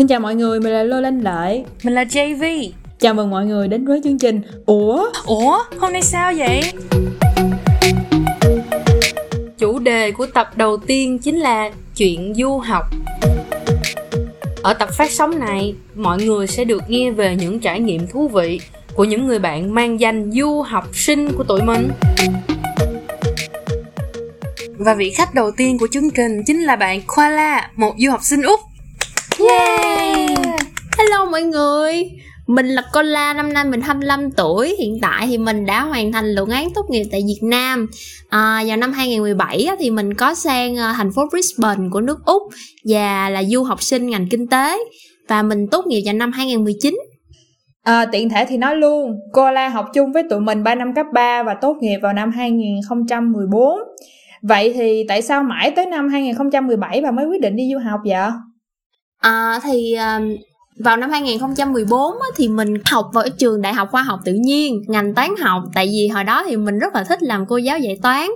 Xin chào mọi người, mình là Lô Linh Lợi Mình là JV Chào mừng mọi người đến với chương trình Ủa? Ủa? Hôm nay sao vậy? Chủ đề của tập đầu tiên chính là chuyện du học Ở tập phát sóng này, mọi người sẽ được nghe về những trải nghiệm thú vị của những người bạn mang danh du học sinh của tụi mình Và vị khách đầu tiên của chương trình chính là bạn Khoa La, một du học sinh Úc Yeah! Hello mọi người. Mình là Cola, năm nay mình 25 tuổi. Hiện tại thì mình đã hoàn thành luận án tốt nghiệp tại Việt Nam. À, Vào năm 2017 thì mình có sang ờ, thành phố Brisbane của nước Úc Và là du học sinh ngành kinh tế. Và mình tốt nghiệp vào năm 2019 À, tiện thể thì nói luôn, cô La học chung với tụi mình 3 năm cấp 3 và tốt nghiệp vào năm 2014. Vậy thì tại sao mãi tới năm 2017 bà mới quyết định đi du học vậy? À, thì um, vào năm 2014 á, thì mình học vào trường đại học khoa học tự nhiên ngành toán học. Tại vì hồi đó thì mình rất là thích làm cô giáo dạy toán.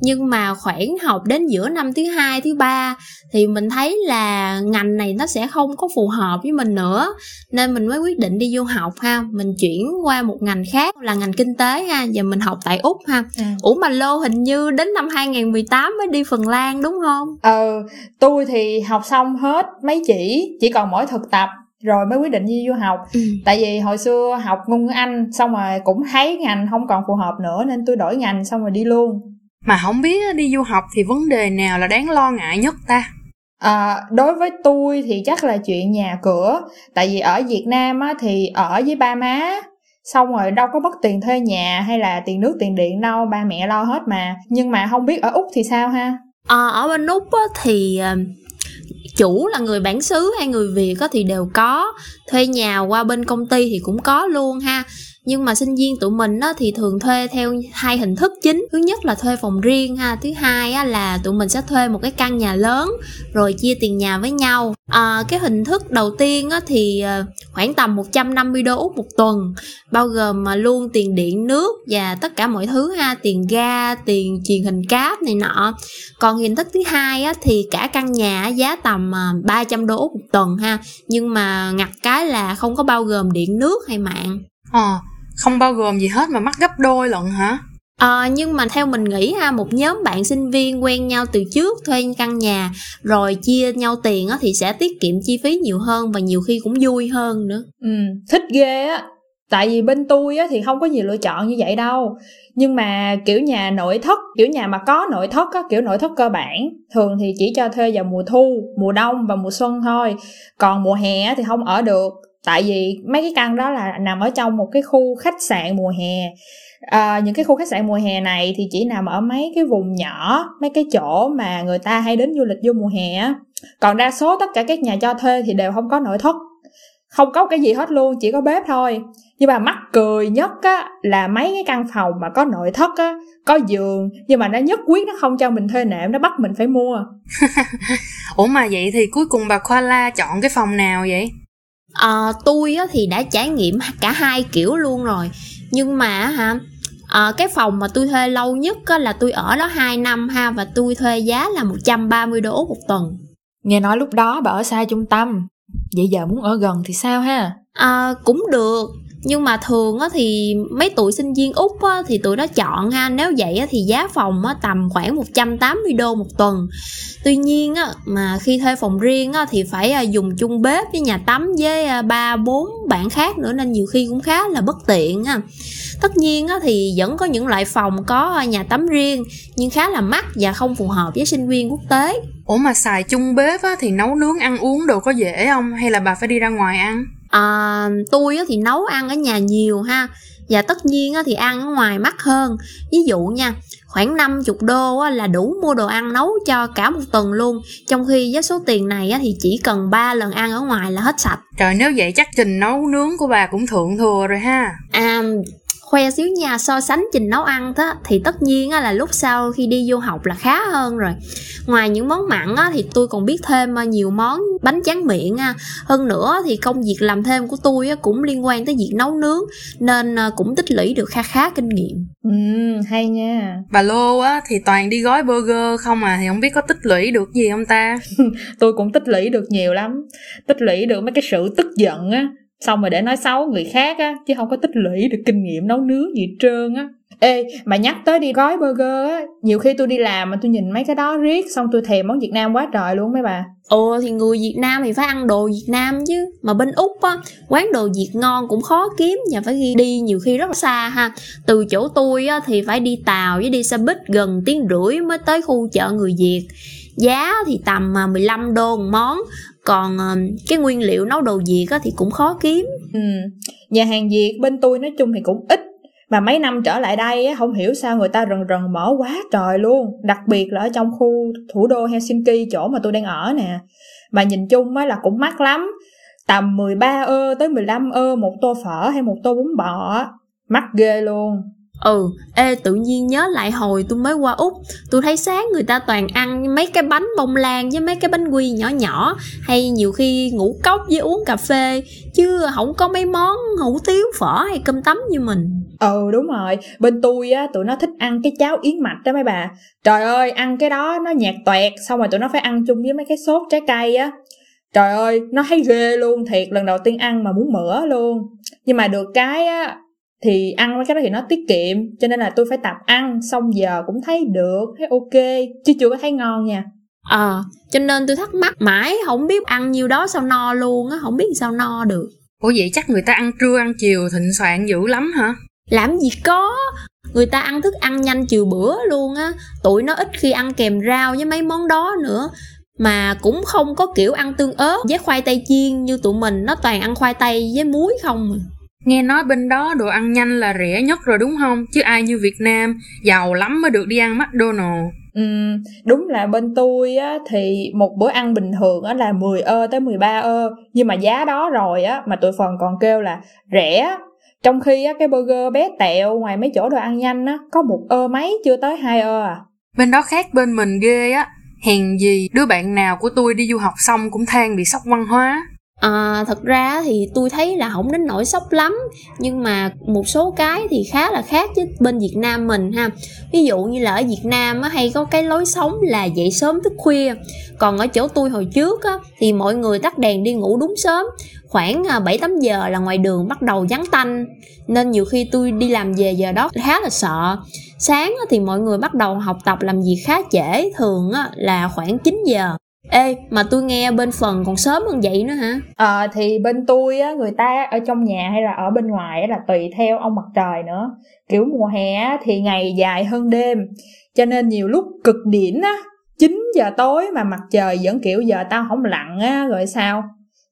Nhưng mà khoảng học đến giữa năm thứ hai thứ ba thì mình thấy là ngành này nó sẽ không có phù hợp với mình nữa. Nên mình mới quyết định đi du học ha. Mình chuyển qua một ngành khác là ngành kinh tế ha. Và mình học tại úc ha. Ừ. ủa mà lô hình như đến năm 2018 mới đi phần lan đúng không? Ờ tôi thì học xong hết mấy chỉ chỉ còn mỗi thực tập rồi mới quyết định đi du học. Ừ. tại vì hồi xưa học ngôn ngữ anh xong rồi cũng thấy ngành không còn phù hợp nữa nên tôi đổi ngành xong rồi đi luôn. Mà không biết đi du học thì vấn đề nào là đáng lo ngại nhất ta? À, đối với tôi thì chắc là chuyện nhà cửa. Tại vì ở Việt Nam á, thì ở với ba má xong rồi đâu có mất tiền thuê nhà hay là tiền nước tiền điện đâu ba mẹ lo hết mà. Nhưng mà không biết ở úc thì sao ha? À, ở bên úc á, thì chủ là người bản xứ hay người việt có thì đều có. Thuê nhà qua bên công ty thì cũng có luôn ha nhưng mà sinh viên tụi mình á, thì thường thuê theo hai hình thức chính. Thứ nhất là thuê phòng riêng ha thứ hai á, là tụi mình sẽ thuê một cái căn nhà lớn rồi chia tiền nhà với nhau. À, cái hình thức đầu tiên á, thì ờ, khoảng tầm 150 đô úc một tuần bao gồm mà luôn tiền điện nước và tất cả mọi thứ ha tiền ga tiền truyền hình cáp này nọ. Còn hình thức thứ hai á, thì cả căn nhà giá tầm à, 300 đô úc một tuần ha nhưng mà ngặt cái là không có bao gồm điện nước hay mạng. Ờ không bao gồm gì hết mà mắc gấp đôi lận hả? À, nhưng mà theo mình nghĩ ha một nhóm bạn sinh viên quen nhau từ trước thuê căn nhà rồi chia nhau tiền á thì sẽ tiết kiệm chi phí nhiều hơn và nhiều khi cũng vui hơn nữa. Ừ thích ghê á. Tại vì bên tôi á thì không có nhiều lựa chọn như vậy đâu. Nhưng mà kiểu nhà nội thất kiểu nhà mà có nội thất á kiểu nội thất cơ bản thường thì chỉ cho thuê vào mùa thu mùa đông và mùa xuân thôi. Còn mùa hè thì không ở được tại vì mấy cái căn đó là nằm ở trong một cái khu khách sạn mùa hè. À, những cái khu khách sạn mùa hè này thì chỉ nằm ở mấy cái vùng nhỏ mấy cái chỗ mà người ta hay đến du lịch vô mùa hè á. Còn đa số tất cả các nhà cho thuê thì đều không có nội thất. Không có cái gì hết luôn chỉ có bếp thôi. Nhưng mà mắc cười nhất á là mấy cái căn phòng mà có nội thất á có giường nhưng mà nó nhất quyết nó không cho mình thuê nệm nó bắt mình phải mua. Ủa mà vậy thì cuối cùng bà khoa la chọn cái phòng nào vậy? À, tôi á, thì đã trải nghiệm cả hai kiểu luôn rồi. Nhưng mà hả à, cái phòng mà tôi thuê lâu nhất á, là tôi ở đó 2 năm ha và tôi thuê giá là 130 đô một tuần. Nghe nói lúc đó bà ở xa trung tâm vậy giờ muốn ở gần thì sao ha? À, cũng được nhưng mà thường á thì mấy tụi sinh viên úc á thì tụi nó chọn ha, nếu vậy á thì giá phòng á tầm khoảng 180 đô một tuần. Tuy nhiên á, mà khi thuê phòng riêng á thì phải à, dùng chung bếp với nhà tắm với à, ba, bốn bạn khác nữa nên nhiều khi cũng khá là bất tiện ha. Tất nhiên á thì vẫn có những loại phòng có à, nhà tắm riêng, nhưng khá là mắc và không phù hợp với sinh viên quốc tế. Ủa mà xài chung bếp á thì nấu nướng ăn uống đồ có dễ không? Hay là bà phải đi ra ngoài ăn? À, tôi thì nấu ăn ở nhà nhiều ha. Và tất nhiên thì ăn ở ngoài mắc hơn. Ví dụ nha khoảng 50 đô là đủ mua đồ ăn nấu cho cả một tuần luôn. Trong khi với số tiền này thì chỉ cần 3 lần ăn ở ngoài là hết sạch. Trời nếu vậy chắc trình nấu nướng của bà cũng thượng thừa rồi ha. À khoe xíu nha so sánh trình nấu ăn đó thì tất nhiên á, là lúc sau khi đi du học là khá hơn rồi. Ngoài những món mặn á, thì tôi còn biết thêm à, nhiều món bánh tráng miệng á. hơn nữa thì công việc làm thêm của tôi á, cũng liên quan tới việc nấu nướng nên à, cũng tích lũy được kha khá kinh nghiệm. Ừ hay nha. Bà lô á thì toàn đi gói burger không à thì không biết có tích lũy được gì không ta? Tôi cũng tích lũy được nhiều lắm. Tích lũy được mấy cái sự tức giận á xong rồi để nói xấu người khác á chứ không có tích lũy được kinh nghiệm nấu nướng gì trơn á. Ê mà nhắc tới đi gói burger á nhiều khi tôi đi làm mà tôi nhìn mấy cái đó riết xong tôi thèm món việt nam quá trời luôn mấy bà. Ồ thì người việt nam thì phải ăn đồ việt nam chứ. Mà bên úc á quán đồ việt ngon cũng khó kiếm và phải đi nhiều khi rất là xa ha. Từ chỗ tôi á thì phải đi tàu với đi xe buýt gần tiếng rưỡi mới tới khu chợ người việt. Giá thì tầm 15 à, đô một món còn ờ, cái nguyên liệu nấu đồ việt á thì cũng khó kiếm. Ừ nhà hàng việt bên tôi nói chung thì cũng ít. Mà mấy năm trở lại đây á, không hiểu sao người ta rần rần mở quá trời luôn. Đặc biệt là ở trong khu thủ đô Helsinki chỗ mà tôi đang ở nè. Mà nhìn chung á là cũng mắc lắm. Tầm 13 ơ tới 15 ơ một tô phở hay một tô bún bò á mắc ghê luôn ừ ê, tự nhiên nhớ lại hồi tôi mới qua úc. Tôi thấy sáng người ta toàn ăn mấy cái bánh bông lan với mấy cái bánh quy nhỏ nhỏ. Hay nhiều khi ngủ cốc với uống cà phê, chứ không có mấy món hủ tiếu, phở hay cơm tấm như mình. Ừ đúng rồi. Bên tôi á, tụi nó thích ăn cái cháo yến mạch đó mấy bà. Trời ơi, ăn cái đó nó nhạt toẹt, xong rồi tụi nó phải ăn chung với mấy cái sốt trái cây á. Trời ơi, nó thấy ghê luôn, thiệt, lần đầu tiên ăn mà muốn mửa luôn. Nhưng mà được cái á thì ăn mấy cái đó thì nó tiết kiệm cho nên là tôi phải tập ăn xong giờ cũng thấy được thấy ok chứ chưa có thấy ngon nha. Ờ à, cho nên tôi thắc mắc mãi không biết ăn nhiêu đó sao no luôn á không biết sao no được. Ủa vậy chắc người ta ăn trưa ăn chiều thịnh soạn dữ lắm hả? Làm gì có người ta ăn thức ăn nhanh chiều bữa luôn á. Tụi nó ít khi ăn kèm rau với mấy món đó nữa mà cũng không có kiểu ăn tương ớt với khoai tây chiên như tụi mình nó toàn ăn khoai tây với muối không Nghe nói bên đó đồ ăn nhanh là rẻ nhất rồi đúng không? Chứ ai như Việt Nam, giàu lắm mới được đi ăn McDonald's. Ừ, đúng là bên tôi á thì một bữa ăn bình thường á là 10 ơ tới 13 ơ. Nhưng mà giá đó rồi á mà tụi phần còn kêu là rẻ trong khi á cái burger bé tẹo ngoài mấy chỗ đồ ăn nhanh á có một ơ mấy chưa tới hai ơ à. Bên đó khác bên mình ghê á. Hèn gì đứa bạn nào của tôi đi du học xong cũng than bị sốc văn hóa à, thật ra thì tôi thấy là không đến nỗi sốc lắm nhưng mà một số cái thì khá là khác với bên việt nam mình ha. Ví dụ như là ở việt nam á, hay có cái lối sống là dậy sớm thức khuya. Còn ở chỗ tôi hồi trước á, thì mọi người tắt đèn đi ngủ đúng sớm. Khoảng à, bảy tám giờ là ngoài đường bắt đầu vắng tanh. Nên nhiều khi tôi đi làm về giờ đó khá là sợ. Sáng thì mọi người bắt đầu học tập làm việc khá trễ thường là khoảng 9 giờ. Ê, mà tôi nghe bên phần còn sớm hơn vậy nữa hả? Ờ, à, thì bên tôi á, người ta ở trong nhà hay là ở bên ngoài á, là tùy theo ông mặt trời nữa. Kiểu mùa hè á, thì ngày dài hơn đêm. Cho nên nhiều lúc cực điểm á, 9 giờ tối mà mặt trời vẫn kiểu giờ tao không lặn á, rồi sao?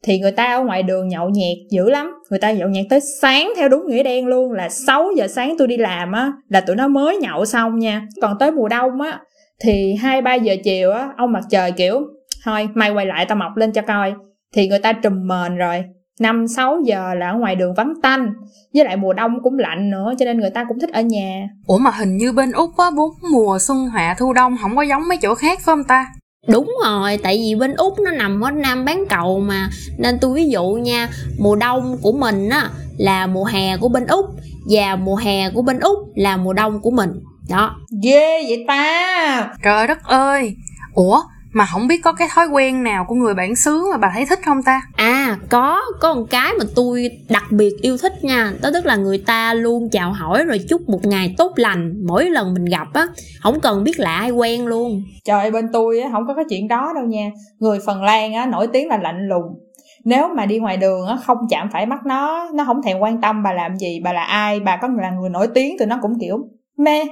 Thì người ta ở ngoài đường nhậu nhẹt dữ lắm. Người ta nhậu nhẹt tới sáng theo đúng nghĩa đen luôn là 6 giờ sáng tôi đi làm á, là tụi nó mới nhậu xong nha. Còn tới mùa đông á, thì 2-3 giờ chiều á, ông mặt trời kiểu thôi mai quay lại tao mọc lên cho coi. Thì người ta trùm mền rồi. Năm sáu giờ là ở ngoài đường vắng tanh. Với lại mùa đông cũng lạnh nữa cho nên người ta cũng thích ở nhà. Ủa mà hình như bên úc á bốn mùa xuân hạ thu đông không có giống mấy chỗ khác phải không ta? Đúng rồi tại vì bên úc nó nằm ở nam bán cầu mà. Nên tôi ví dụ nha mùa đông của mình á là mùa hè của bên úc và mùa hè của bên úc là mùa đông của mình. Đó. Ghê vậy ta! Trời đất ơi! Ủa mà không biết có cái thói quen nào của người bản xứ mà bà thấy thích không ta? À có. Có một cái mà tôi đặc biệt yêu thích nha. Đó tức là người ta luôn chào hỏi rồi chúc một ngày tốt lành. Mỗi lần mình gặp á không cần biết lạ hay quen luôn. Trời bên tôi á không có cái chuyện đó đâu nha. Người phần lan á nổi tiếng là lạnh lùng. Nếu mà đi ngoài đường á không chạm phải mắt nó nó không thèm quan tâm bà làm gì bà là ai bà có là người nổi tiếng thì nó cũng kiểu mê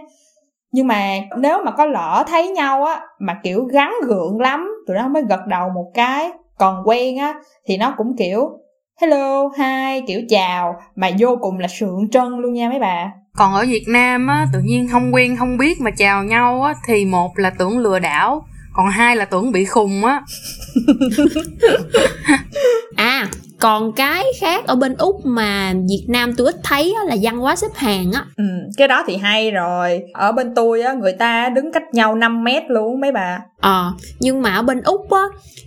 nhưng mà nếu mà có lỡ thấy nhau á, mà kiểu gắn gượng lắm, tụi nó mới gật đầu một cái. Còn quen á, thì nó cũng kiểu, hello, hi, kiểu chào. Mà vô cùng là sượng trân luôn nha mấy bà. Còn ở việt nam á, tự nhiên không quen, không biết mà chào nhau á, thì một là tưởng lừa đảo còn hai là tưởng bị khùng á. À còn cái khác ở bên úc mà việt nam tôi ít thấy á, là văn hóa xếp hàng á. Ừ, cái đó thì hay rồi. Ở bên tôi á người ta đứng cách nhau 5 mét luôn mấy bà. Ờ nhưng mà ở bên úc á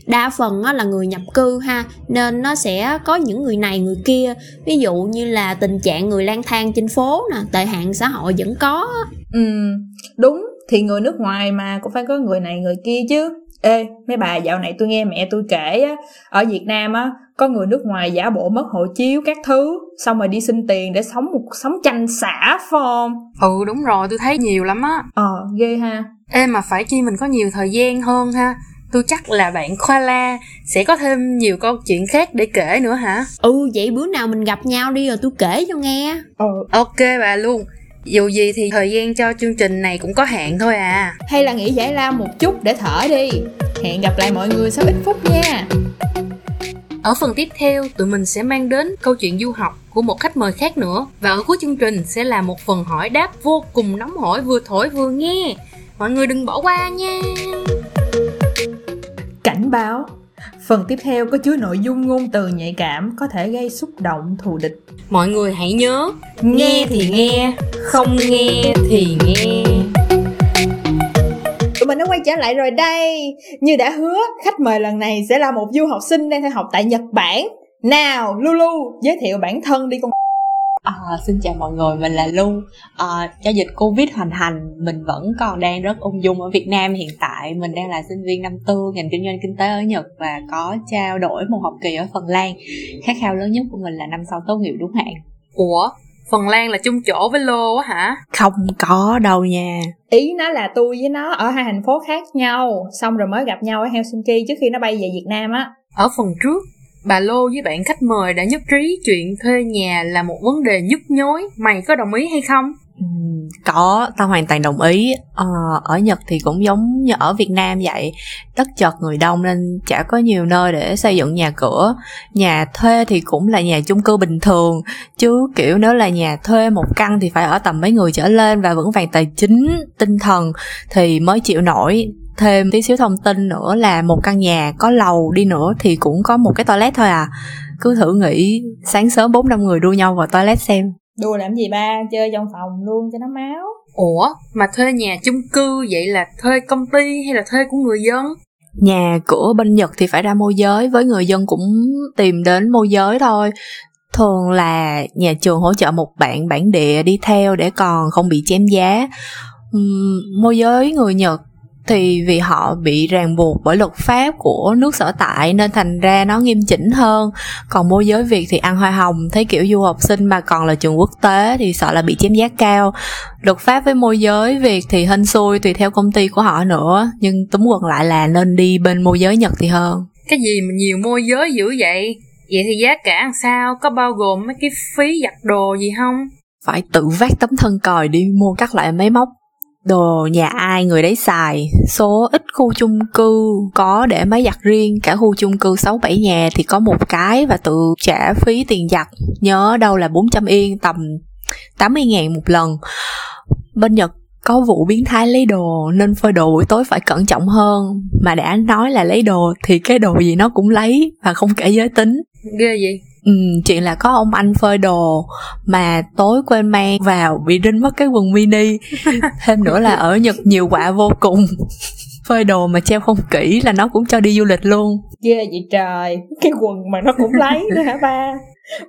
đa phần á là người nhập cư ha nên nó sẽ có những người này người kia. Ví dụ như là tình trạng người lang thang trên phố nè tệ hạn xã hội vẫn có á. ừ đúng thì người nước ngoài mà cũng phải có người này người kia chứ. Ê mấy bà dạo này tôi nghe mẹ tôi kể á ở việt nam á có người nước ngoài giả bộ mất hộ chiếu các thứ xong rồi đi xin tiền để sống một sống chanh xả phong ừ đúng rồi tôi thấy nhiều lắm á. Ờ ghê ha. Ê mà phải chi mình có nhiều thời gian hơn ha. Tôi chắc là bạn khoa la sẽ có thêm nhiều câu chuyện khác để kể nữa hả? Ừ vậy bữa nào mình gặp nhau đi rồi tôi kể cho nghe. Ờ. Ok bà luôn dù gì thì thời gian cho chương trình này cũng có hạn thôi à. Hay là nghỉ giải lao một chút để thở đi. Hẹn gặp lại mọi người sau ít phút nha. Ở phần tiếp theo tụi mình sẽ mang đến câu chuyện du học của một khách mời khác nữa. Và ở cuối chương trình sẽ là một phần hỏi đáp vô cùng nóng hổi vừa thổi vừa nghe. Mọi người đừng bỏ qua nha. Cảnh báo phần tiếp theo có chứa nội dung ngôn từ nhạy cảm có thể gây xúc động thù địch. Mọi người hãy nhớ nghe thì nghe không nghe thì nghe. Tụi mình đã quay trở lại rồi đây. Như đã hứa khách mời lần này sẽ là một du học sinh đang theo học tại nhật bản. Nào lulu giới thiệu bản thân đi con À, xin chào mọi người, mình là Lu. À, do dịch Covid hoành hành, mình vẫn còn đang rất ung dung ở Việt Nam hiện tại. Mình đang là sinh viên năm tư ngành kinh doanh kinh tế ở Nhật và có trao đổi một học kỳ ở Phần Lan. Khát khao lớn nhất của mình là năm sau tốt nghiệp đúng hạn. ủa phần lan là chung chỗ với lô á hả Không có đâu nha. ý nó là tôi với nó ở hai thành phố khác nhau xong rồi mới gặp nhau ở helsinki trước khi nó bay về việt nam á ở phần trước bà lô với bạn khách mời đã nhất trí chuyện thuê nhà là một vấn đề nhức nhối mày có đồng ý hay không ừ, có, tao hoàn toàn đồng ý. Ờ, ở Nhật thì cũng giống như ở Việt Nam vậy. Đất chật người đông nên chả có nhiều nơi để xây dựng nhà cửa. Nhà thuê thì cũng là nhà chung cư bình thường. Chứ kiểu nếu là nhà thuê một căn thì phải ở tầm mấy người trở lên và vững vàng tài chính, tinh thần thì mới chịu nổi. Thêm tí xíu thông tin nữa là một căn nhà có lầu đi nữa thì cũng có một cái toilet thôi à. Cứ thử nghĩ sáng sớm bốn năm người đua nhau vào toilet xem. đùa làm gì ba? Chơi trong phòng luôn cho nó máu. Ủa mà thuê nhà chung cư vậy là thuê công ty hay là thuê của người dân? Nhà cửa bên Nhật thì phải ra môi giới với người dân cũng tìm đến môi giới thôi. Thường là nhà trường hỗ trợ một bạn bản địa đi theo để còn không bị chém giá. Môi giới người Nhật thì vì họ bị ràng buộc bởi luật pháp của nước sở tại nên thành ra nó nghiêm chỉnh hơn. Còn môi giới việt thì ăn hoa hồng thấy kiểu du học sinh mà còn là trường quốc tế thì sợ là bị chém giá cao. Luật pháp với môi giới việt thì hên xui tùy theo công ty của họ nữa nhưng túm quần lại là nên đi bên môi giới nhật thì hơn. Cái gì mà nhiều môi giới dữ vậy? Vậy thì giá cả làm sao? Có bao gồm mấy cái phí giặt đồ gì không? Phải tự vác tấm thân còi đi mua các loại máy móc đồ nhà ai người đấy xài, số ít khu chung cư có để máy giặt riêng, cả khu chung cư 6 7 nhà thì có một cái và tự trả phí tiền giặt, nhớ đâu là 400 yên tầm 80 ngàn một lần. Bên Nhật có vụ biến thái lấy đồ nên phơi đồ buổi tối phải cẩn trọng hơn, mà đã nói là lấy đồ thì cái đồ gì nó cũng lấy và không kể giới tính. Ghê vậy? Ừ, chuyện là có ông anh phơi đồ mà tối quên mang vào bị rinh mất cái quần mini. Thêm nữa là ở nhật nhiều quạ vô cùng. Phơi đồ mà treo không kỹ là nó cũng cho đi du lịch luôn. Ghê vậy trời. Cái quần mà nó cũng lấy nữa hả ba?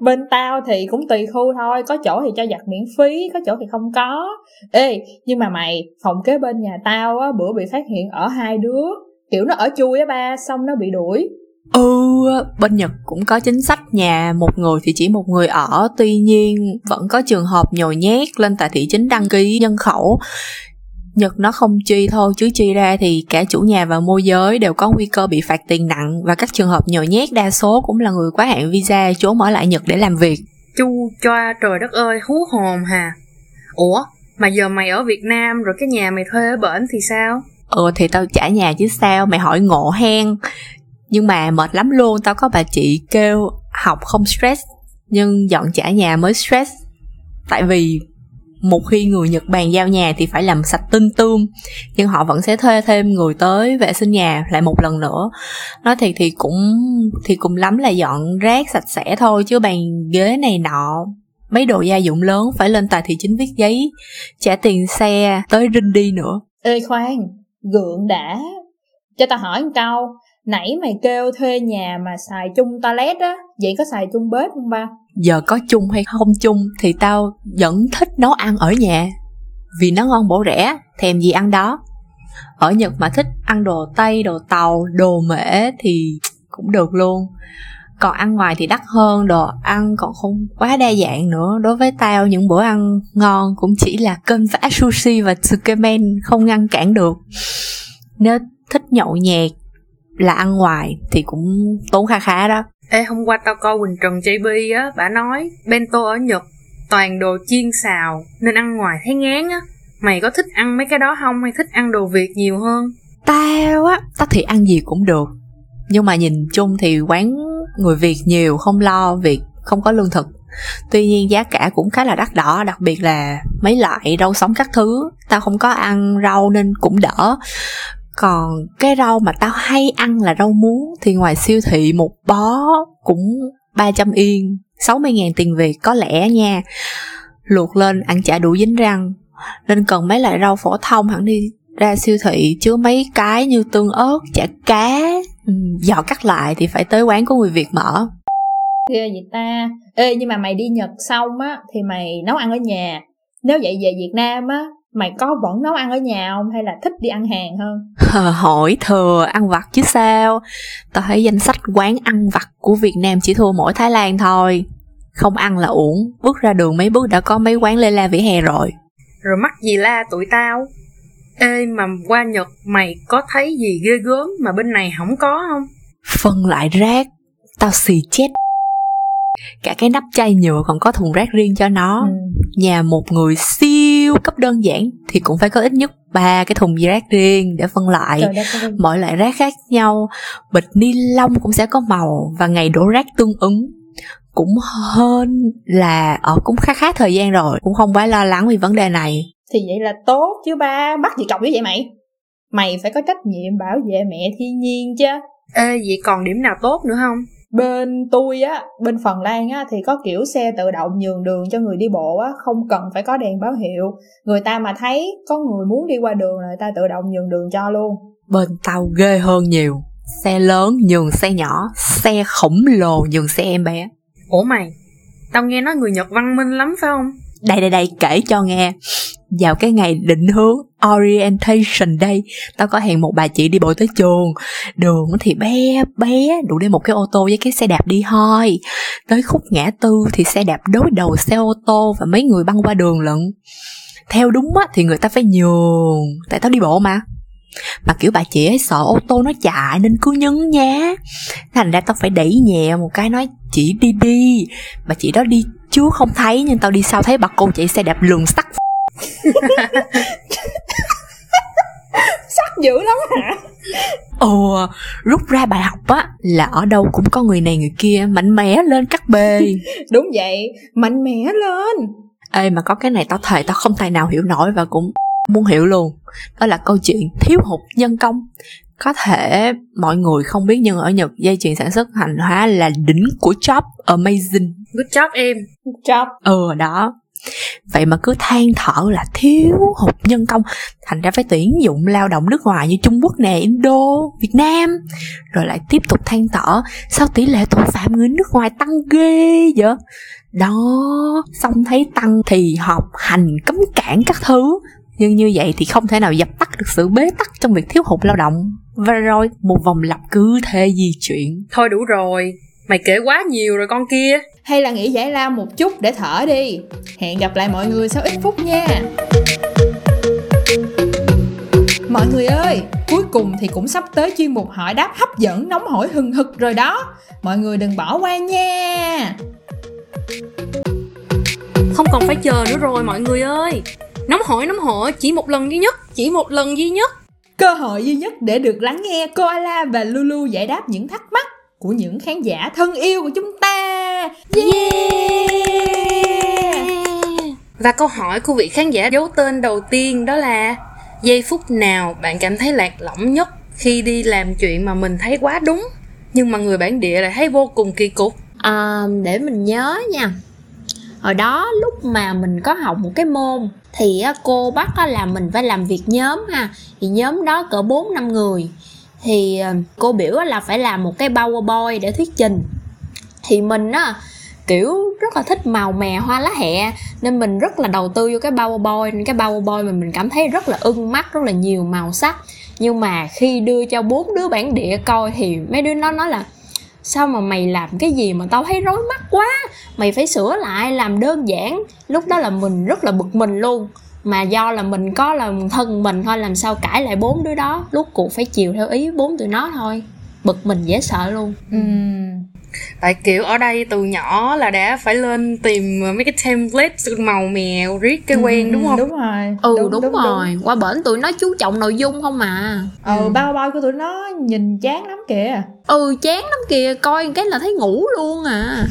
Bên tao thì cũng tùy khu thôi. Có chỗ thì cho giặt miễn phí có chỗ thì không có. Ê nhưng mà mày phòng kế bên nhà tao á bữa bị phát hiện ở hai đứa. Kiểu nó ở chui á ba xong nó bị đuổi ừ bên nhật cũng có chính sách nhà một người thì chỉ một người ở tuy nhiên vẫn có trường hợp nhồi nhét lên tại thị chính đăng ký nhân khẩu. Nhật nó không chi thôi chứ chi ra thì cả chủ nhà và môi giới đều có nguy cơ bị phạt tiền nặng và các trường hợp nhồi nhét đa số cũng là người quá hạn visa trốn ở lại Nhật để làm việc. chu choa trời đất ơi hú hồn hà. Ủa mà giờ mày ở việt nam rồi cái nhà mày thuê ở bển thì sao? Ừ thì tao trả nhà chứ sao? Mày hỏi ngộ hen nhưng mà mệt lắm luôn, Tao có bà chị kêu học không stress, Nhưng dọn trả nhà mới stress. Tại vì một khi người Nhật bàn giao nhà thì phải làm sạch tinh tươm, nhưng họ vẫn sẽ thuê thêm người tới vệ sinh nhà lại một lần nữa. Nói thiệt thì cũng thì cũng lắm là dọn rác sạch sẽ thôi, chứ bàn ghế này nọ, mấy đồ gia dụng lớn phải lên tài thị chính viết giấy, trả tiền xe tới rinh đi nữa. Ê khoan, gượng đã, cho ta hỏi một câu nãy mày kêu thuê nhà mà xài chung toilet á, vậy có xài chung bếp không ba? Giờ có chung hay không chung thì tao vẫn thích nấu ăn ở nhà. Vì nó ngon bổ rẻ, thèm gì ăn đó. Ở nhật mà thích ăn đồ tây, đồ tàu, đồ mễ thì cũng được luôn. Còn ăn ngoài thì đắt hơn, đồ ăn còn không quá đa dạng nữa. Đối với tao, những bữa ăn ngon cũng chỉ là cơm vã sushi và tsukemen không ngăn cản được. Nếu thích nhậu nhẹt là ăn ngoài thì cũng tốn kha khá đó. Ê hôm qua tao coi Quỳnh Trần JB á, bà nói bento ở Nhật toàn đồ chiên xào nên ăn ngoài thấy ngán á. Mày có thích ăn mấy cái đó không hay thích ăn đồ Việt nhiều hơn? tao á tao thì ăn gì cũng được. Nhưng mà nhìn chung thì quán người việt nhiều không lo việc không có lương thực. Tuy nhiên giá cả cũng khá là đắt đỏ đặc biệt là mấy loại rau sống các thứ. Tao không có ăn rau nên cũng đỡ còn cái rau mà tao hay ăn là rau muống, thì ngoài siêu thị một bó cũng 300 yên 60 ngàn tiền Việt có lẽ nha. Luộc lên, ăn chả đủ dính răng. Nên cần mấy loại rau phổ thông hẳn đi ra siêu thị, chứa mấy cái như tương ớt, chả cá ừ, giò cắt lại thì phải tới quán của người việt mở. Ghê vậy ta. Ê, nhưng mà mày đi nhật xong á, thì mày nấu ăn ở nhà. Nếu vậy về việt nam á mày có vẫn nấu ăn ở nhà không? Hay là thích đi ăn hàng hơn? Hỏi thừa ăn vặt chứ sao? Tao thấy danh sách quán ăn vặt của việt nam chỉ thua mỗi thái lan thôi. Không ăn là uổng. Bước ra đường mấy bước đã có mấy quán lê la vỉa hè rồi. Rồi mắc gì la tụi tao? Ê mà qua Nhật mày có thấy gì ghê gớm mà bên này không có không? phân loại rác. Tao xì chết cả cái nắp chai nhựa còn có thùng rác riêng cho nó. Ừ. nhà một người siêu cấp đơn giản thì cũng phải có ít nhất ba cái thùng rác riêng để phân loại mọi loại rác khác nhau bịch ni lông cũng sẽ có màu và ngày đổ rác tương ứng. Cũng hơn là ở cũng khá khá thời gian rồi cũng không quá lo lắng vì vấn đề này. Thì vậy là tốt chứ ba bắt gì cọc như vậy mày? Mày phải có trách nhiệm bảo vệ mẹ thiên nhiên chứ. Ê vậy còn điểm nào tốt nữa không? Bên tôi á bên phần lan á thì có kiểu xe tự động nhường đường cho người đi bộ á không cần phải có đèn báo hiệu. Người ta mà thấy có người muốn đi qua đường là người ta tự động nhường đường cho luôn. Bên tao ghê hơn nhiều. Xe lớn nhường xe nhỏ xe khổng lồ nhường xe em bé. Ủa mày, tao nghe nói người Nhật văn minh lắm phải không? đây đây đây kể cho nghe vào cái ngày định hướng orientation day, tao có hẹn một bà chị đi bộ tới trường. Đường thì bé bé đủ để một cái ô tô với cái xe đạp đi thôi. Tới khúc ngã tư thì xe đạp đối đầu xe ô tô và mấy người băng qua đường lận. Theo đúng á, thì người ta phải nhường, tại tao đi bộ mà. Mà kiểu bà chị ấy sợ ô tô nó chạy nên cứ nhấn nhá. Thành ra tao phải đẩy nhẹ một cái nói, chị đi đi. Mà chị đó đi chú không thấy, nhưng tao đi sau thấy bà cô chạy xe đạp lường sắt sắc dữ lắm hả? Ồ rút ra bài học á là ở đâu cũng có người này người kia mạnh mẽ lên cắt bề. Đúng vậy mạnh mẽ lên. Ê mà có cái này tao thề tao không tài nào hiểu nổi và cũng muốn hiểu luôn. Đó là câu chuyện thiếu hụt nhân công. Có thể mọi người không biết nhưng ở Nhật dây chuyền sản xuất hàng hóa là đỉnh của job amazing. Good job em. job. Ừ đó vậy mà cứ than thở là thiếu hụt nhân công. Thành ra phải tuyển dụng lao động nước ngoài như trung quốc nè indo việt nam. Rồi lại tiếp tục than thở sao tỷ lệ tội phạm người nước ngoài tăng ghê vậy? Đó xong thấy tăng thì họp hành cấm cản các thứ. Nhưng như vậy thì không thể nào dập tắt được sự bế tắc trong việc thiếu hụt lao động. Và rồi một vòng lặp cứ thế di chuyển. Thôi đủ rồi, mày kể quá nhiều rồi con kia. hay là nghỉ giải lao một chút để thở đi hẹn gặp lại mọi người sau ít phút nha mọi người ơi cuối cùng thì cũng sắp tới chuyên mục hỏi đáp hấp dẫn nóng hổi hừng hực rồi đó mọi người đừng bỏ qua nha Không còn phải chờ nữa rồi mọi người ơi. Nóng hổi nóng hổi chỉ một lần duy nhất, chỉ một lần duy nhất. cơ hội duy nhất để được lắng nghe koala và lulu giải đáp những thắc mắc của những khán giả thân yêu của chúng ta. Yeah! Và câu hỏi của vị khán giả giấu tên đầu tiên đó là Giây phút nào bạn cảm thấy lạc lõng nhất khi đi làm chuyện mà mình thấy quá đúng Nhưng mà người bản địa lại thấy vô cùng kỳ cục? À, để mình nhớ nha. Hồi đó lúc mà mình có học một cái môn thì cô bắt là mình phải làm việc nhóm ha. Thì nhóm đó cỡ bốn năm người thì ờ, cô biểu là phải làm một cái powerpoint để thuyết trình. Thì mình á, kiểu, rất là thích màu mè hoa lá hẹ, nên mình rất là đầu tư vô cái powerpoint cái powerpoint mà mình cảm thấy rất là ưng mắt, rất là nhiều màu sắc. Nhưng mà khi đưa cho bốn đứa bản địa coi thì mấy đứa nó nói là, sao mà mày làm cái gì mà tao thấy rối mắt quá? Mày phải sửa lại, làm đơn giản. Lúc đó là mình rất là bực mình luôn mà do là mình có là thân mình thôi, làm sao cãi lại bốn đứa đó. Lúc cuộc phải chiều theo ý bốn tụi nó thôi. Bực mình dễ sợ luôn. Ừ tại kiểu ở đây từ nhỏ là đã phải lên tìm mấy cái template màu mèo riết cái quen ừ, đúng không? đúng rồi. Ừ đúng, đúng, đúng rồi. Đúng. qua bển tụi nó chú trọng nội dung không mà ừ, ừ. bao bao của tụi nó nhìn chán lắm kìa. Ừ chán lắm kìa. Coi cái là thấy ngủ luôn à.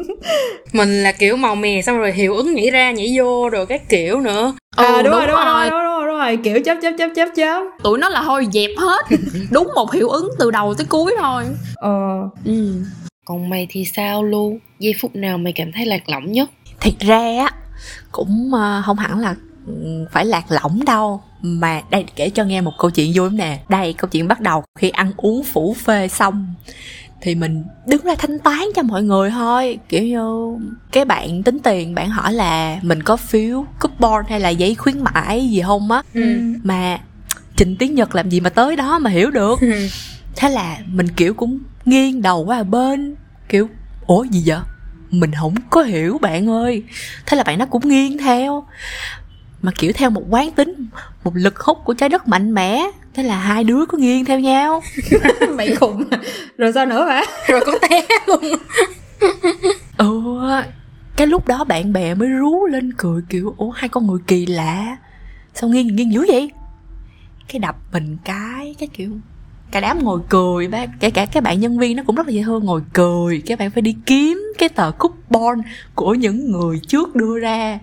Mình là kiểu màu mè xong rồi hiệu ứng nhảy ra nhảy vô rồi các kiểu nữa. Ừ, à, đúng, đúng, rồi, đúng, rồi. Đúng, rồi, đúng rồi rồi kiểu chớp chớp chớp chớp chớp. Tụi nó là thôi dẹp hết. Đúng một hiệu ứng từ đầu tới cuối thôi. Ờ. Ừ. Còn mày thì sao luôn giây phút nào mày cảm thấy lạc lõng nhất? Thiệt ra á cũng uh, không hẳn là ừ, phải lạc lõng đâu. Mà đây kể cho nghe một câu chuyện vui nè. Đây câu chuyện bắt đầu khi ăn uống phủ phê xong thì mình đứng ra thanh toán cho mọi người thôi. Kiểu như cái bạn tính tiền bạn hỏi là mình có phiếu coupon hay là giấy khuyến mãi gì không á. Ừ. mà trình tiếng nhật làm gì mà tới đó mà hiểu được. Ừ. thế là mình kiểu cũng nghiêng đầu qua bên kiểu ủa gì vậy? Mình không có hiểu bạn ơi. Thế là bạn nó cũng nghiêng theo mà kiểu theo một quán tính một lực hút của trái đất mạnh mẽ thế là hai đứa có nghiêng theo nhau. Mày khùng rồi sao nữa hả? Rồi có té luôn. Ừ cái lúc đó bạn bè mới rú lên cười kiểu ủa hai con người kỳ lạ sao nghiêng nghiêng dữ vậy? Cái đập mình cái cái kiểu cả đám ngồi cười bác kể cả cái bạn nhân viên nó cũng rất là dễ thương ngồi cười. Các bạn phải đi kiếm cái tờ coupon của những người trước đưa ra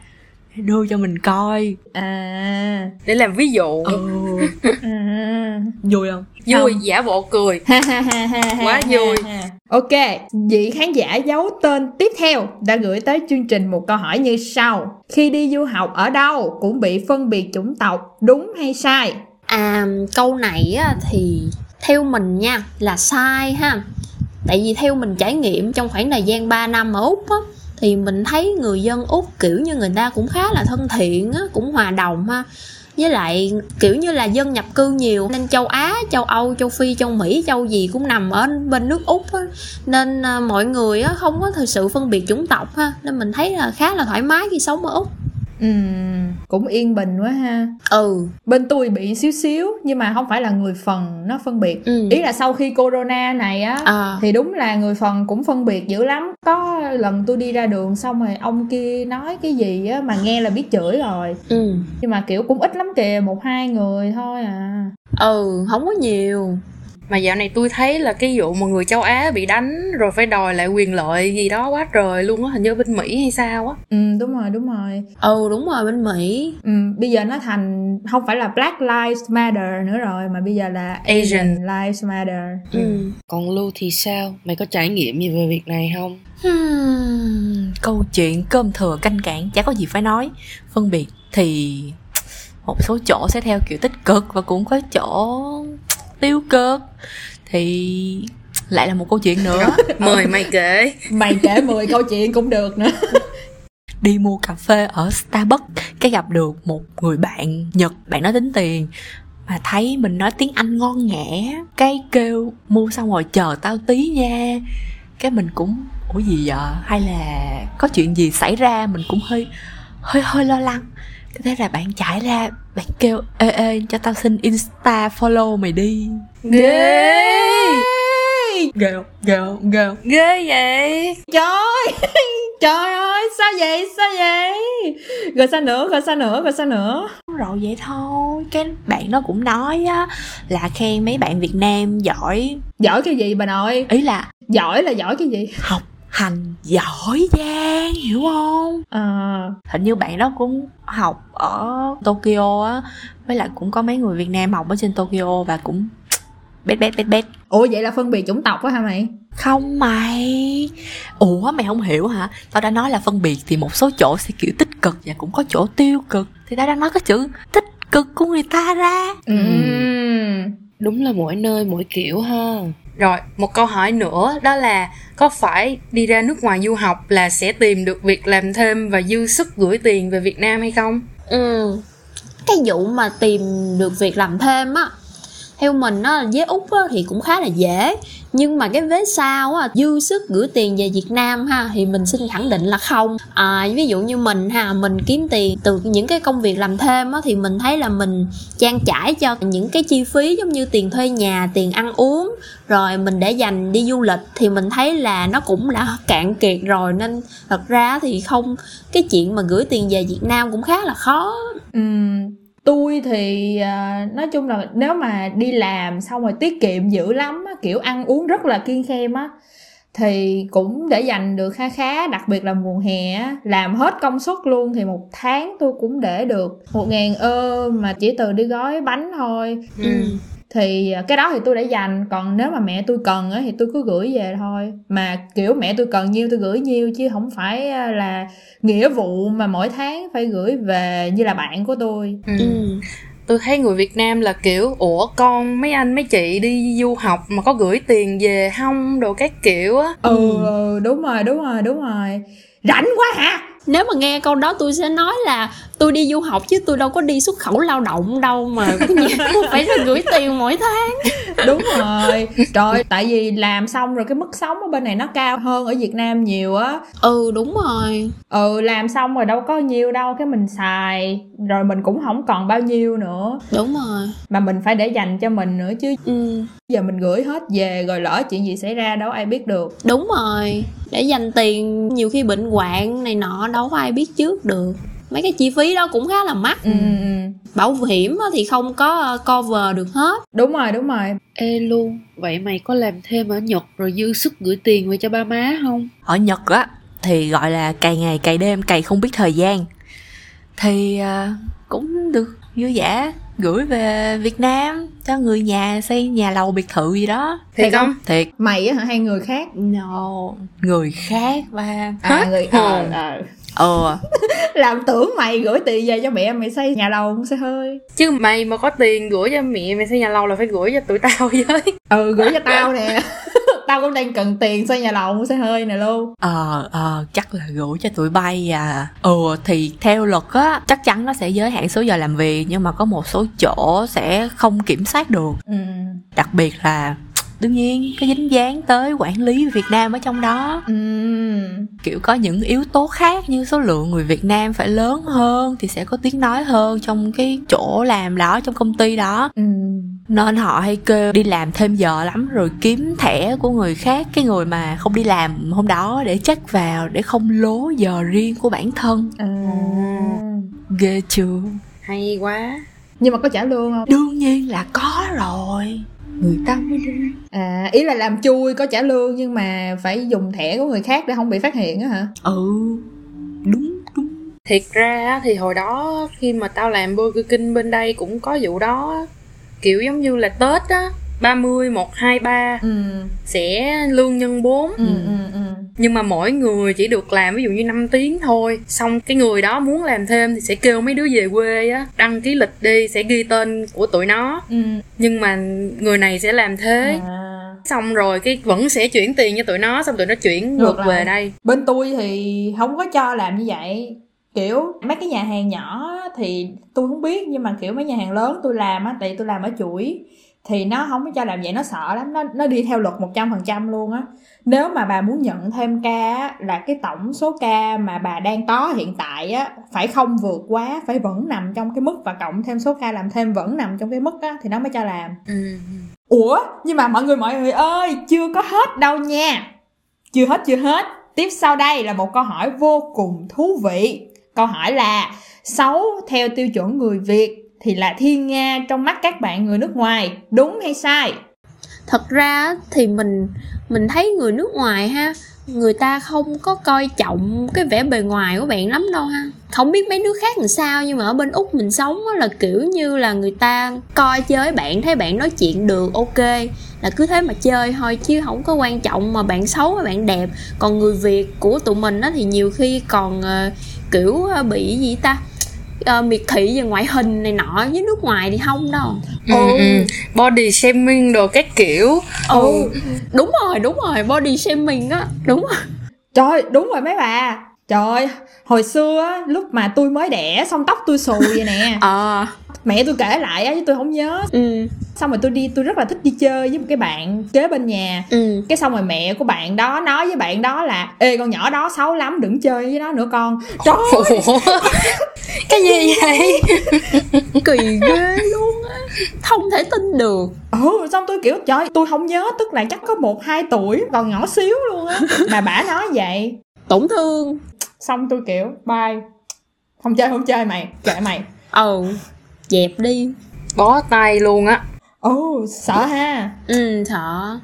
đưa cho mình coi. À. Để làm ví dụ. Ừ. à. vui không? Vui không. giả bộ cười. Quá vui. ok vị khán giả giấu tên tiếp theo đã gửi tới chương trình một câu hỏi như sau. Khi đi du học ở đâu cũng bị phân biệt chủng tộc đúng hay sai? À câu này á, thì theo mình nha là sai ha. Tại vì theo mình trải nghiệm trong khoảng thời gian 3 năm ở úc á thì mình thấy người dân úc kiểu như người ta cũng khá là thân thiện á, cũng hòa đồng ha. Với lại kiểu như là dân nhập cư nhiều, nên châu á, châu âu, châu phi, châu mỹ, châu gì cũng nằm ở bên nước úc á. Nên à, mọi người á không có thực sự phân biệt chủng tộc ha. Nên mình thấy là khá là thoải mái khi sống ở úc. Ừ, cũng yên bình quá ha. Ừ. Bên tôi bị xíu xíu nhưng mà không phải là người phần nó phân biệt. Ừ. Ý là sau khi corona này á à. thì đúng là người phần cũng phân biệt dữ lắm. Có lần tôi đi ra đường xong rồi ông kia nói cái gì á mà nghe là biết chửi rồi. Ừ. Nhưng mà kiểu cũng ít lắm kìa, một hai người thôi à. Ừ, không có nhiều mà dạo này tôi thấy là cái vụ một người châu Á bị đánh rồi phải đòi lại quyền lợi gì đó quá trời luôn á hình như bên Mỹ hay sao á. Ừ đúng rồi đúng rồi. Ừ đúng rồi bên Mỹ. Ừ bây giờ nó thành không phải là Black Lives Matter nữa rồi mà bây giờ là Asian, Asian Lives Matter. Ừ. ừ. còn Lưu thì sao? Mày có trải nghiệm gì về việc này không? Hmm, câu chuyện cơm thừa canh cạn chả có gì phải nói. Phân biệt thì một số chỗ sẽ theo kiểu tích cực và cũng có chỗ tiêu cực. Thì lại là một câu chuyện nữa. Mời mày kể. Mày kể 10 câu chuyện cũng được nữa. Đi mua cà phê ở Starbucks cái gặp được một người bạn Nhật. Bạn nói tính tiền mà thấy mình nói tiếng Anh ngon nghẻ. Cái kêu mua xong rồi chờ tao tí nha. Cái mình cũng ủa gì vậy? Hay là có chuyện gì xảy ra? Mình cũng hơi hơi hơi lo lắng thế là bạn chạy ra bạn kêu ê ê cho tao xin insta follow mày đi. Ghê. Ghê. Không ghê không ghê. Không ghê vậy? Trời trời ơi sao vậy sao vậy? Rồi sao nữa rồi sao nữa rồi sao nữa? Rồi vậy thôi. Cái bạn nó cũng nói á là khen mấy bạn việt nam giỏi. Giỏi cái gì bà nội? Ý là giỏi là giỏi cái gì? Học hành giỏi giang hiểu không? À, hình như bạn đó cũng học ở tokyo á với lại cũng có mấy người việt nam học ở trên tokyo và cũng bét bét bét bét. Ủa vậy là phân biệt chủng tộc á hả mày? Không mày. Ủa mày không hiểu hả? Tao đã nói là phân biệt thì một số chỗ sẽ kiểu tích cực và cũng có chỗ tiêu cực. Thì tao đang nói cái chữ tích cực của người ta ra. Ừ. Đúng là mỗi nơi mỗi kiểu ha. Rồi, một câu hỏi nữa đó là có phải đi ra nước ngoài du học là sẽ tìm được việc làm thêm và dư sức gửi tiền về Việt Nam hay không? ừ cái vụ mà tìm được việc làm thêm á theo mình á với úc á, thì cũng khá là dễ. Nhưng mà cái vế sau á dư sức gửi tiền về việt nam ha thì mình xin khẳng định là không. À, ví dụ như mình ha mình kiếm tiền từ những cái công việc làm thêm á thì mình thấy là mình trang trải cho những cái chi phí giống như tiền thuê nhà tiền ăn uống rồi mình để dành đi du lịch thì mình thấy là nó cũng đã cạn kiệt rồi. Nên thật ra thì không cái chuyện mà gửi tiền về việt nam cũng khá là khó. Ừm, tôi thì à, nói chung là nếu mà đi làm xong rồi tiết kiệm dữ lắm á, kiểu ăn uống rất là kiêng khem á thì cũng để dành được khá khá đặc biệt là mùa hè á, làm hết công suất luôn thì một tháng tôi cũng để được một ngàn ơ mà chỉ từ đi gói bánh thôi ừ. Thì à, cái đó thì tôi để dành còn nếu mà mẹ tôi cần á thì tôi cứ gửi về thôi. Mà kiểu mẹ tôi cần nhiêu tôi gửi nhiêu chứ không phải à, là nghĩa vụ mà mỗi tháng phải gửi về như là bạn của tôi. Ừ. Ừ. Tôi thấy người Việt Nam là kiểu Ủa con mấy anh mấy chị đi du học mà có gửi tiền về không? đồ các kiểu á. Ừ ừ, đúng rồi đúng rồi đúng rồi. Rảnh quá hả? Nếu mà nghe câu đó tôi sẽ nói là tôi đi du học chứ tôi đâu có đi xuất khẩu lao động đâu mà phải là gửi tiền mỗi tháng. Đúng rồi. Trời tại vì làm xong rồi cái mức sống ở bên này nó cao hơn ở việt nam nhiều á. Ừ đúng rồi. Ừ làm xong rồi đâu có nhiêu đâu cái mình xài. Rồi mình cũng không còn bao nhiêu nữa. Đúng rồi. Mà mình phải để dành cho mình nữa chứ. Ừ. Giờ mình gửi hết về rồi lỡ chuyện gì xảy ra đâu ai biết được. Đúng rồi. Để dành tiền nhiều khi bệnh hoạn này nọ đâu có ai biết trước được mấy cái chi phí đó cũng khá là mắc. Ừ, ừ, bảo hiểm á thì không có ờ, cover được hết. Đúng rồi đúng rồi. Ê luôn, vậy mày có làm thêm ở Nhật rồi dư sức gửi tiền về cho ba má không? ở nhật á thì gọi là cày ngày cày đêm cày không biết thời gian. Thì à, cũng được vui vẻ gửi về việt nam cho người nhà xây nhà lầu biệt thự gì đó. Thiệt không? thiệt. Mày á hả hay người khác? No người khác ba. À người ờ Ừ. ờ. Làm tưởng mày gửi tiền về cho mẹ mày xây nhà lầu cũng sẽ hơi. Chứ mày mà có tiền gửi cho mẹ mày xây nhà lầu là phải gửi cho tụi tao với. Ừ gửi cho tao nè. Tao cũng đang cần tiền xây nhà lầu cũng sẽ hơi nè luôn. Ờ ờ chắc là gửi cho tụi bay à. Ừ thì theo luật á chắc chắn nó sẽ giới hạn số giờ làm việc nhưng mà có một số chỗ sẽ không kiểm soát được. Ừ. Đặc biệt là đương nhiên có dính dáng tới quản lý Việt Nam ở trong đó. Ừ kiểu có những yếu tố khác như số lượng người Việt Nam phải lớn hơn thì sẽ có tiếng nói hơn trong cái chỗ làm đó trong công ty đó. Ừ nên họ hay kêu đi làm thêm giờ lắm rồi kiếm thẻ của người khác cái người mà không đi làm hôm đó để check vào để không lố giờ riêng của bản thân. À. ghê chưa? Hay quá. Nhưng mà có trả lương không? Đương nhiên là có rồi người ta mới đi à ý là làm chui có trả lương nhưng mà phải dùng thẻ của người khác để không bị phát hiện á hả? Ừ đúng đúng. Thiệt ra á, thì hồi đó khi mà tao làm Burger King bên đây cũng có vụ đó. Kiểu giống như là Tết á 30, 1, 2, 3 ừ. sẽ lương nhân 4 ừ ừ ừ. Nhưng mà mỗi người chỉ được làm ví dụ như 5 tiếng thôi. Xong cái người đó muốn làm thêm thì sẽ kêu mấy đứa về quê á Đăng ký lịch đi sẽ ghi tên của tụi nó. Ừ. Nhưng mà người này sẽ làm thế. À. Xong rồi cái vẫn sẽ chuyển tiền cho tụi nó Xong tụi nó chuyển ngược về đây. Bên tôi thì không có cho làm như vậy. Kiểu mấy cái nhà hàng nhỏ thì tôi không biết nhưng mà kiểu mấy nhà hàng lớn tôi làm á tại tôi làm ở chuỗi thì nó không có cho làm vậy nó sợ lắm nó nó đi theo luật một trăm phần trăm luôn á nếu mà bà muốn nhận thêm ca á, là cái tổng số ca mà bà đang có hiện tại á phải không vượt quá phải vẫn nằm trong cái mức và cộng thêm số ca làm thêm vẫn nằm trong cái mức á thì nó mới cho làm ừ. Ủa, nhưng mà mọi người mọi người ơi, chưa có hết đâu nha. Chưa hết chưa hết. Tiếp sau đây là một câu hỏi vô cùng thú vị. Câu hỏi là xấu theo tiêu chuẩn người Việt thì là thiên nga trong mắt các bạn người nước ngoài, đúng hay sai? thật ra thì mình mình thấy người nước ngoài ha người ta không có coi trọng cái vẻ bề ngoài của bạn lắm đâu ha. Không biết mấy nước khác làm sao nhưng mà ở bên úc mình sống là kiểu như là người ta coi chơi bạn thấy bạn nói chuyện được ok. Là cứ thế mà chơi thôi chứ không có quan trọng mà bạn xấu hay bạn đẹp. Còn người việt của tụi mình á thì nhiều khi còn uh, kiểu ờ, bị gì ta? Uh, miệt thị về ngoại hình này nọ với nước ngoài thì không đâu. Ừ, ừ. body shaming đồ các kiểu. Ừ. ừ. Đúng rồi đúng rồi body shaming á đúng rồi. Trời đúng rồi mấy bà. Trời hồi xưa á lúc mà tôi mới đẻ xong tóc tôi xù vậy nè. Ờ. à. Mẹ tôi kể lại á chứ tôi không nhớ. Ừ. Xong rồi tôi đi tôi rất là thích đi chơi với một cái bạn kế bên nhà. Ừ. cái xong rồi mẹ của bạn đó nói với bạn đó là ê con nhỏ đó xấu lắm đừng chơi với nó nữa con. Trời ơi. Cái gì vậy? Kỳ ghê luôn á. Không thể tin được. Ừ xong tôi kiểu trời tôi không nhớ tức là chắc có một hai tuổi còn nhỏ xíu luôn á. Mà bả nói vậy. Tổn thương. Xong tôi kiểu bye. Không chơi không chơi mày kệ mày. Ừ dẹp đi. Bó tay luôn á. Ồ sợ ha. Ừ sợ.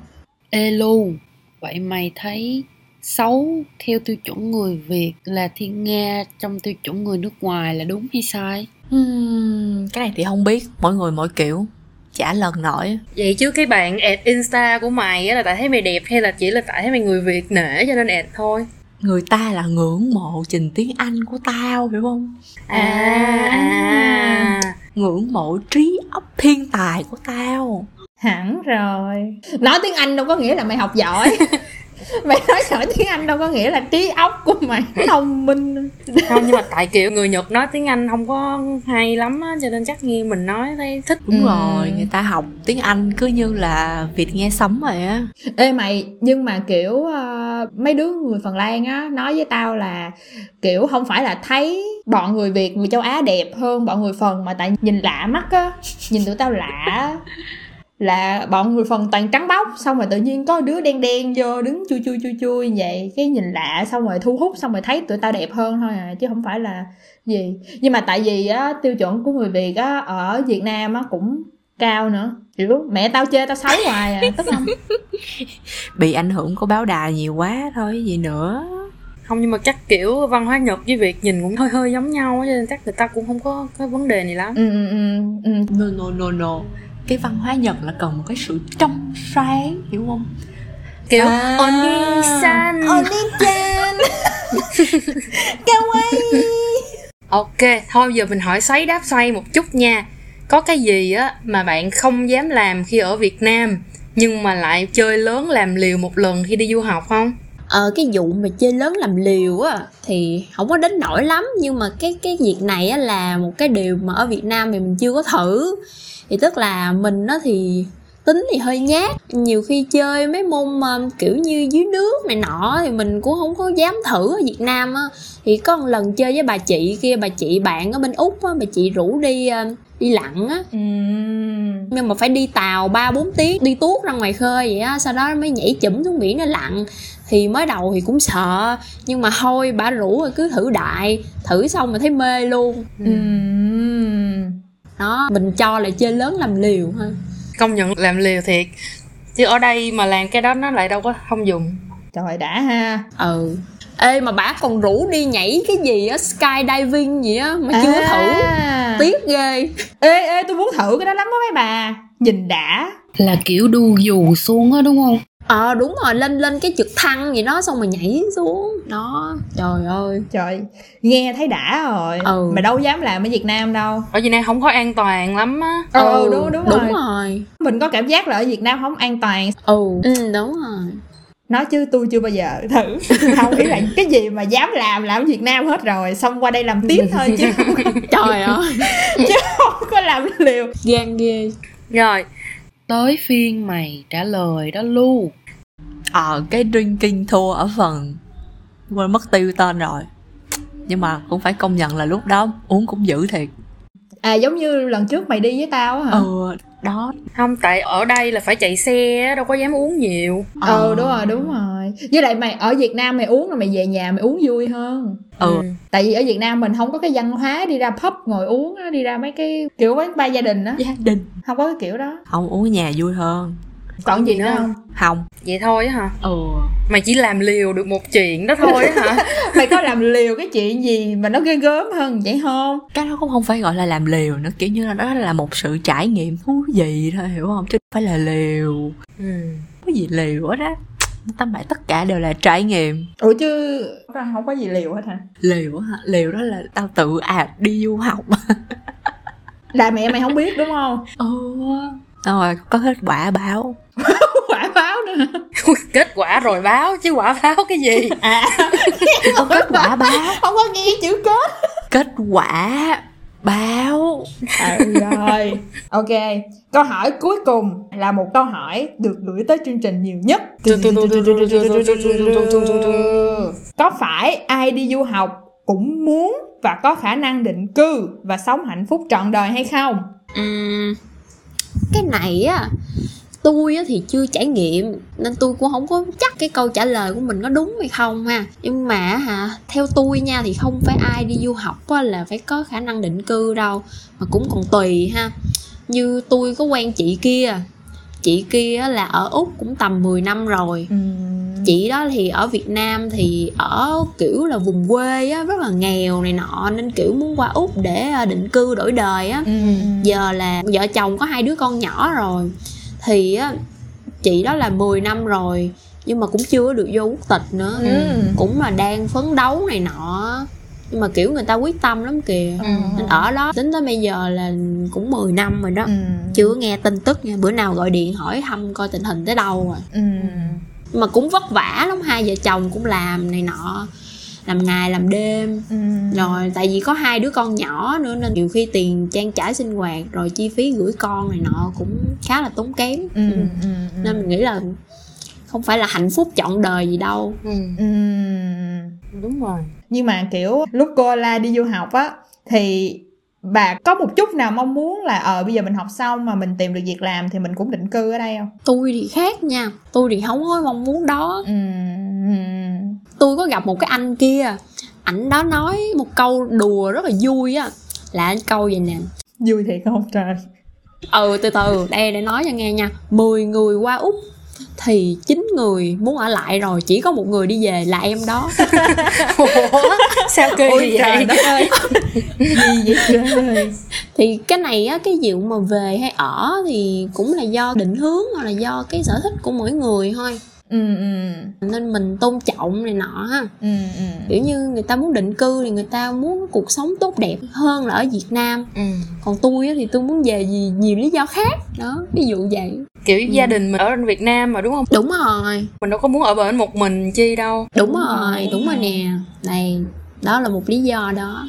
Ê lu vậy mày thấy xấu theo tiêu chuẩn người việt là thiên nga trong tiêu chuẩn người nước ngoài là đúng hay sai? Hmm, cái này thì không biết mỗi người mỗi kiểu. Chả lần nổi. Vậy chứ cái bạn ẹt insta của mày á là tại thấy mày đẹp hay là chỉ là tại thấy mày người việt nể cho nên ẹt thôi? Người ta là ngưỡng mộ trình tiếng anh của tao hiểu không? À. À ngưỡng mộ trí óc thiên tài của tao. Hẳn rồi. Nói tiếng anh đâu có nghĩa là mày học giỏi mày nói giỏi tiếng anh đâu có nghĩa là trí óc của mày thông minh. Không nhưng mà tại kiểu người nhật nói tiếng anh không có hay lắm á cho nên chắc nghe mình nói thấy thích. Đúng ừ. rồi người ta học tiếng anh cứ như là việt nghe sấm vậy á. Ê mày nhưng mà kiểu uh, mấy đứa người phần lan á nói với tao là kiểu không phải là thấy bọn người việt người châu á đẹp hơn bọn người phần mà tại nhìn lạ mắt á. Nhìn tụi tao lạ là bọn người phần toàn trắng bóc xong rồi tự nhiên có đứa đen đen vô đứng chui chui chui chui vậy cái nhìn lạ xong rồi thu hút xong rồi thấy tụi tao đẹp hơn thôi à chứ không phải là gì. Nhưng mà tại vì á tiêu chuẩn của người việt á ở việt nam á cũng cao nữa. Kiểu mẹ tao chê tao xấu hoài à tức không bị ảnh hưởng của báo đài nhiều quá thôi gì nữa. Không nhưng mà chắc kiểu văn hóa nhật với việt nhìn cũng hơi hơi giống nhau cho nên chắc người ta cũng không có cái vấn đề này lắm. Ừ ừ ừ, ừ. no no no no cái văn hóa nhật là cần một cái sự trong sáng hiểu không? Kiểu à, oni-san. Oni-chan kawaii. Ok thôi giờ mình hỏi xoáy đáp xoay một chút nha. Có cái gì á mà bạn không dám làm khi ở việt nam nhưng mà lại chơi lớn làm liều một lần khi đi du học không ờ cái vụ mà chơi lớn làm liều á, thì không có đến nổi lắm. Nhưng mà cái cái việc này á là một cái điều mà ở việt nam thì mình chưa có thử. Thì tức là mình nó thì tính thì hơi nhát. Nhiều khi chơi mấy môn mà kiểu như dưới nước này nọ thì mình cũng không có dám thử ở việt nam á. Thì có một lần chơi với bà chị kia, bà chị bạn ở bên úc á, bà chị rủ đi ờ, đi lặn á. Uhm. nhưng mà phải đi tàu ba bốn tiếng đi tuốt ra ngoài khơi vậy á sau đó mới nhảy chụm xuống biển để lặn. Thì mới đầu thì cũng sợ nhưng mà thôi bà rủ rồi cứ thử đại thử xong rồi thấy mê luôn. Uhm đó mình cho là chơi lớn làm liều ha công nhận làm liều thiệt. Chứ ở đây mà làm cái đó nó lại đâu có không dùng. Trời đã ha. Ừ ê mà bả còn rủ đi nhảy cái gì á skydiving gì á mà à. chưa thử. Tiếc ghê. Ê ê tôi muốn thử cái đó lắm á mấy bà. Nhìn đã. Là kiểu đu dù xuống á đúng không? Ờ à, đúng rồi lên lên cái trực thăng gì đó xong rồi nhảy xuống. Đó trời ơi. Trời nghe thấy đã rồi. Ừ. mà đâu dám làm ở việt nam đâu. Ở việt nam không có an toàn lắm á. Ừ, ừ đúng đúng, đúng rồi. rồi. Mình có cảm giác là ở việt nam không an toàn. Ừ ừ. đúng rồi nói chứ tôi chưa bao giờ thử. Không nghĩ là cái gì mà dám làm làm ở việt nam hết rồi xong qua đây làm tiếp thôi chứ trời ơi. Chứ không có làm liều. Gan ghê. Rồi. Tới phiên mày trả lời đó lu. Ờ cái drinking tour ở phần quên mất tiêu tên rồi. Nhưng mà cũng phải công nhận là lúc đó uống cũng dữ thiệt à giống như lần trước mày đi với tao hả? Ừ đó. Không tại ở đây là phải chạy xe đâu có dám uống nhiều. Ờ ừ, đúng rồi đúng rồi. Với lại mày ở việt nam mày uống là mày về nhà mày uống vui hơn. Ừ. ừ. Tại vì ở việt nam mình không có cái văn hóa đi ra pub ngồi uống đi ra mấy cái kiểu quán ba gia đình á. Gia đình. Không có cái kiểu đó. Không uống ở nhà vui hơn còn gì nữa không? không? Vậy thôi hả? Ừ. Mày chỉ làm liều được một chuyện đó thôi á hả? Mày có làm liều cái chuyện gì mà nó ghê gớm hơn vậy không? Cái đó cũng không phải gọi là làm liều nữa kiểu như là đó là một sự trải nghiệm thú vị thôi hiểu không? Chứ phải là liều. Ừ. có gì liều hết á. Tâm lại tất cả đều là trải nghiệm. Ủa chứ không có gì liều hết hả? Liều hả? Liều đó là tao tự ạt đi du học. Là mẹ mày không biết đúng không? Ừ. Rồi có kết quả báo quả báo nữa kết quả rồi báo chứ quả báo cái gì? À. Có kết quả báo. Không có nghe chữ kết. Kết quả báo. À, rồi. Ok câu hỏi cuối cùng là một câu hỏi được gửi tới chương trình nhiều nhất. Có phải ai đi du học cũng muốn và có khả năng định cư và sống hạnh phúc trọn đời hay không? Ừm, cái này á tôi thì chưa trải nghiệm nên tôi cũng không có chắc cái câu trả lời của mình có đúng hay không ha. Nhưng mà hả theo tôi nha thì không phải ai đi du học á là phải có khả năng định cư đâu mà cũng còn tùy ha. Như tôi có quen chị kia chị kia là ở úc cũng tầm 10 năm rồi. Chị đó thì ở Việt Nam thì ở kiểu là vùng quê á rất là nghèo này nọ nên kiểu muốn qua úc để à, định cư đổi đời á. Giờ là vợ chồng có hai đứa con nhỏ rồi thì á chị đó là 10 năm rồi nhưng mà cũng chưa được vô quốc tịch nữa. Ừ. cũng là đang phấn đấu này nọ. Nhưng mà kiểu người ta quyết tâm lắm kìa. Nên ở đó tính tới bây giờ là cũng 10 năm rồi đó. Chưa có nghe tin tức nha. Bữa nào gọi điện hỏi thăm coi tình hình tới đâu rồi. Mà cũng vất vả lắm. Hai vợ chồng cũng làm này nọ làm ngày làm đêm. Rồi tại vì có hai đứa con nhỏ nữa nên nhiều khi tiền trang trải sinh hoạt rồi chi phí gửi con này nọ cũng khá là tốn kém. Ừ. nên mình nghĩ là không phải là hạnh phúc trọn đời gì đâu. Ừ. đúng rồi. Nhưng mà kiểu lúc cô la đi du học á thì bà có một chút nào mong muốn là ờ bây giờ mình học xong mà mình tìm được việc làm thì mình cũng định cư ở đây không? Tôi thì khác nha. Tôi thì không có mong muốn đó. Ừm. Tôi có gặp một cái anh kia ảnh đó nói một câu đùa rất là vui á. Là câu vậy nè? Vui thiệt không? Trời. Ừ từ từ đây để nói cho nghe nha. 10 người qua úc thì chín người muốn ở lại rồi. Chỉ có một người đi về là em đó. Ủa, sao kỳ ôi vậy? trời đất ơi. Gì vậy thì cái này á cái vụ mà về hay ở thì cũng là do định hướng hoặc là do cái sở thích của mỗi người thôi ừ ừ. Nên mình tôn trọng này nọ ha. Ừ ừ. Kiểu như người ta muốn định cư thì người ta muốn cuộc sống tốt đẹp hơn là ở Việt Nam. Ừ. còn tôi thì tôi muốn về vì nhiều lý do khác. Đó ví dụ vậy. Kiểu gia đình mình ở bên Việt Nam mà đúng không? Đúng rồi. Mình đâu có muốn ở bển một mình chi đâu. Đúng rồi đúng rồi nè. Này đó là một lý do đó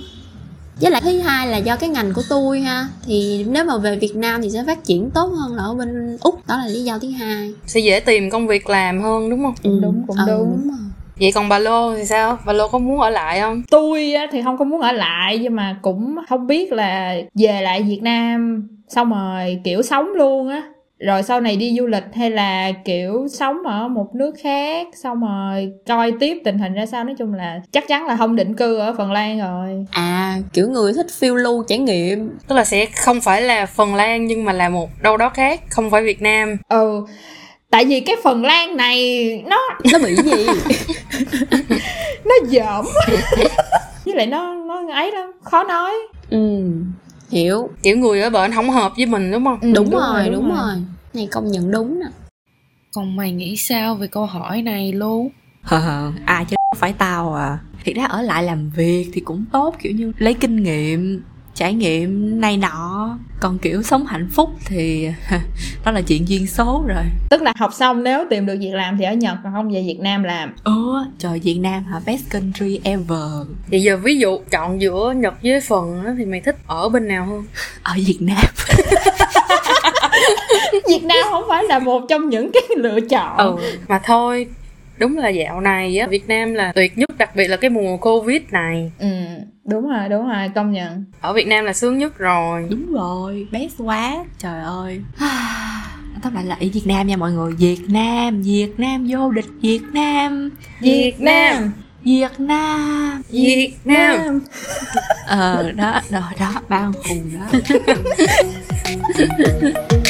với lại thứ hai là do cái ngành của tôi ha thì nếu mà về Việt Nam thì sẽ phát triển tốt hơn là ở bên úc đó là lý do thứ hai sẽ dễ tìm công việc làm hơn đúng không ừ. đúng, cũng ừ, đúng. rồi. vậy còn bà lô thì sao bà lô có muốn ở lại không tôi á, thì không có muốn ở lại nhưng mà cũng không biết là về lại Việt Nam xong rồi kiểu sống luôn á rồi sau này đi du lịch hay là kiểu sống ở một nước khác xong rồi coi tiếp tình hình ra sao nói chung là chắc chắn là không định cư ở Phần Lan rồi. À kiểu người thích phiêu lưu trải nghiệm. Tức là sẽ không phải là Phần Lan nhưng mà là một đâu đó khác không phải Việt Nam. Ừ tại vì cái Phần Lan này nó nó bị gì? Nó dởm với lại nó nó ấy lắm khó nói. Ừ hiểu. Kiểu người ở bển không hợp với mình đúng không? Ừ, đúng, rồi đúng, rồi. này công nhận đúng nè. Còn mày nghĩ sao về câu hỏi này luôn? Ờ, ai chứ? Phải tao à. Thiệt ra ở lại làm việc thì cũng tốt kiểu như lấy kinh nghiệm trải nghiệm này nọ. Còn kiểu sống hạnh phúc thì đó là chuyện duyên số rồi. Tức là học xong nếu tìm được việc làm thì ở Nhật còn không về Việt Nam làm. Ủa trời Việt Nam hả? Best country ever. Vậy giờ ví dụ chọn giữa Nhật với Phần á, thì mày thích ở bên nào hơn? ở Việt Nam. Việt Nam không phải là một trong những cái lựa chọn. Ừ Mà thôi Đúng là dạo này á Việt Nam là tuyệt nhất Đặc biệt là cái mùa Covid này. Ừ đúng rồi đúng rồi công nhận. Ở Việt Nam là sướng nhất rồi. Đúng rồi best quá trời ơi. Tóm lại là ở Việt Nam nha mọi người Việt Nam Việt Nam vô địch Việt Nam. Việt Nam. Việt Nam. Việt Nam. Ờ đó rồi đó bao hùng đó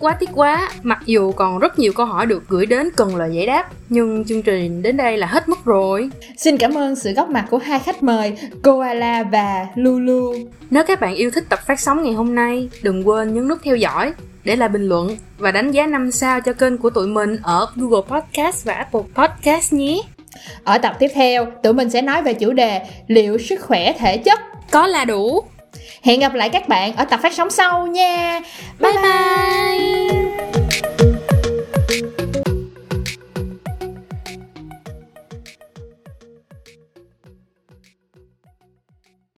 quá tiếc quá Mặc dù còn rất nhiều câu hỏi được gửi đến cần lời giải đáp Nhưng chương trình đến đây là hết mất rồi Xin cảm ơn sự góp mặt của hai khách mời Koala và Lulu Nếu các bạn yêu thích tập phát sóng ngày hôm nay Đừng quên nhấn nút theo dõi để lại bình luận và đánh giá 5 sao cho kênh của tụi mình ở Google Podcast và Apple Podcast nhé. Ở tập tiếp theo, tụi mình sẽ nói về chủ đề liệu sức khỏe thể chất có là đủ. Hẹn gặp lại các bạn ở tập phát sóng sau nha. Bye bye. bye.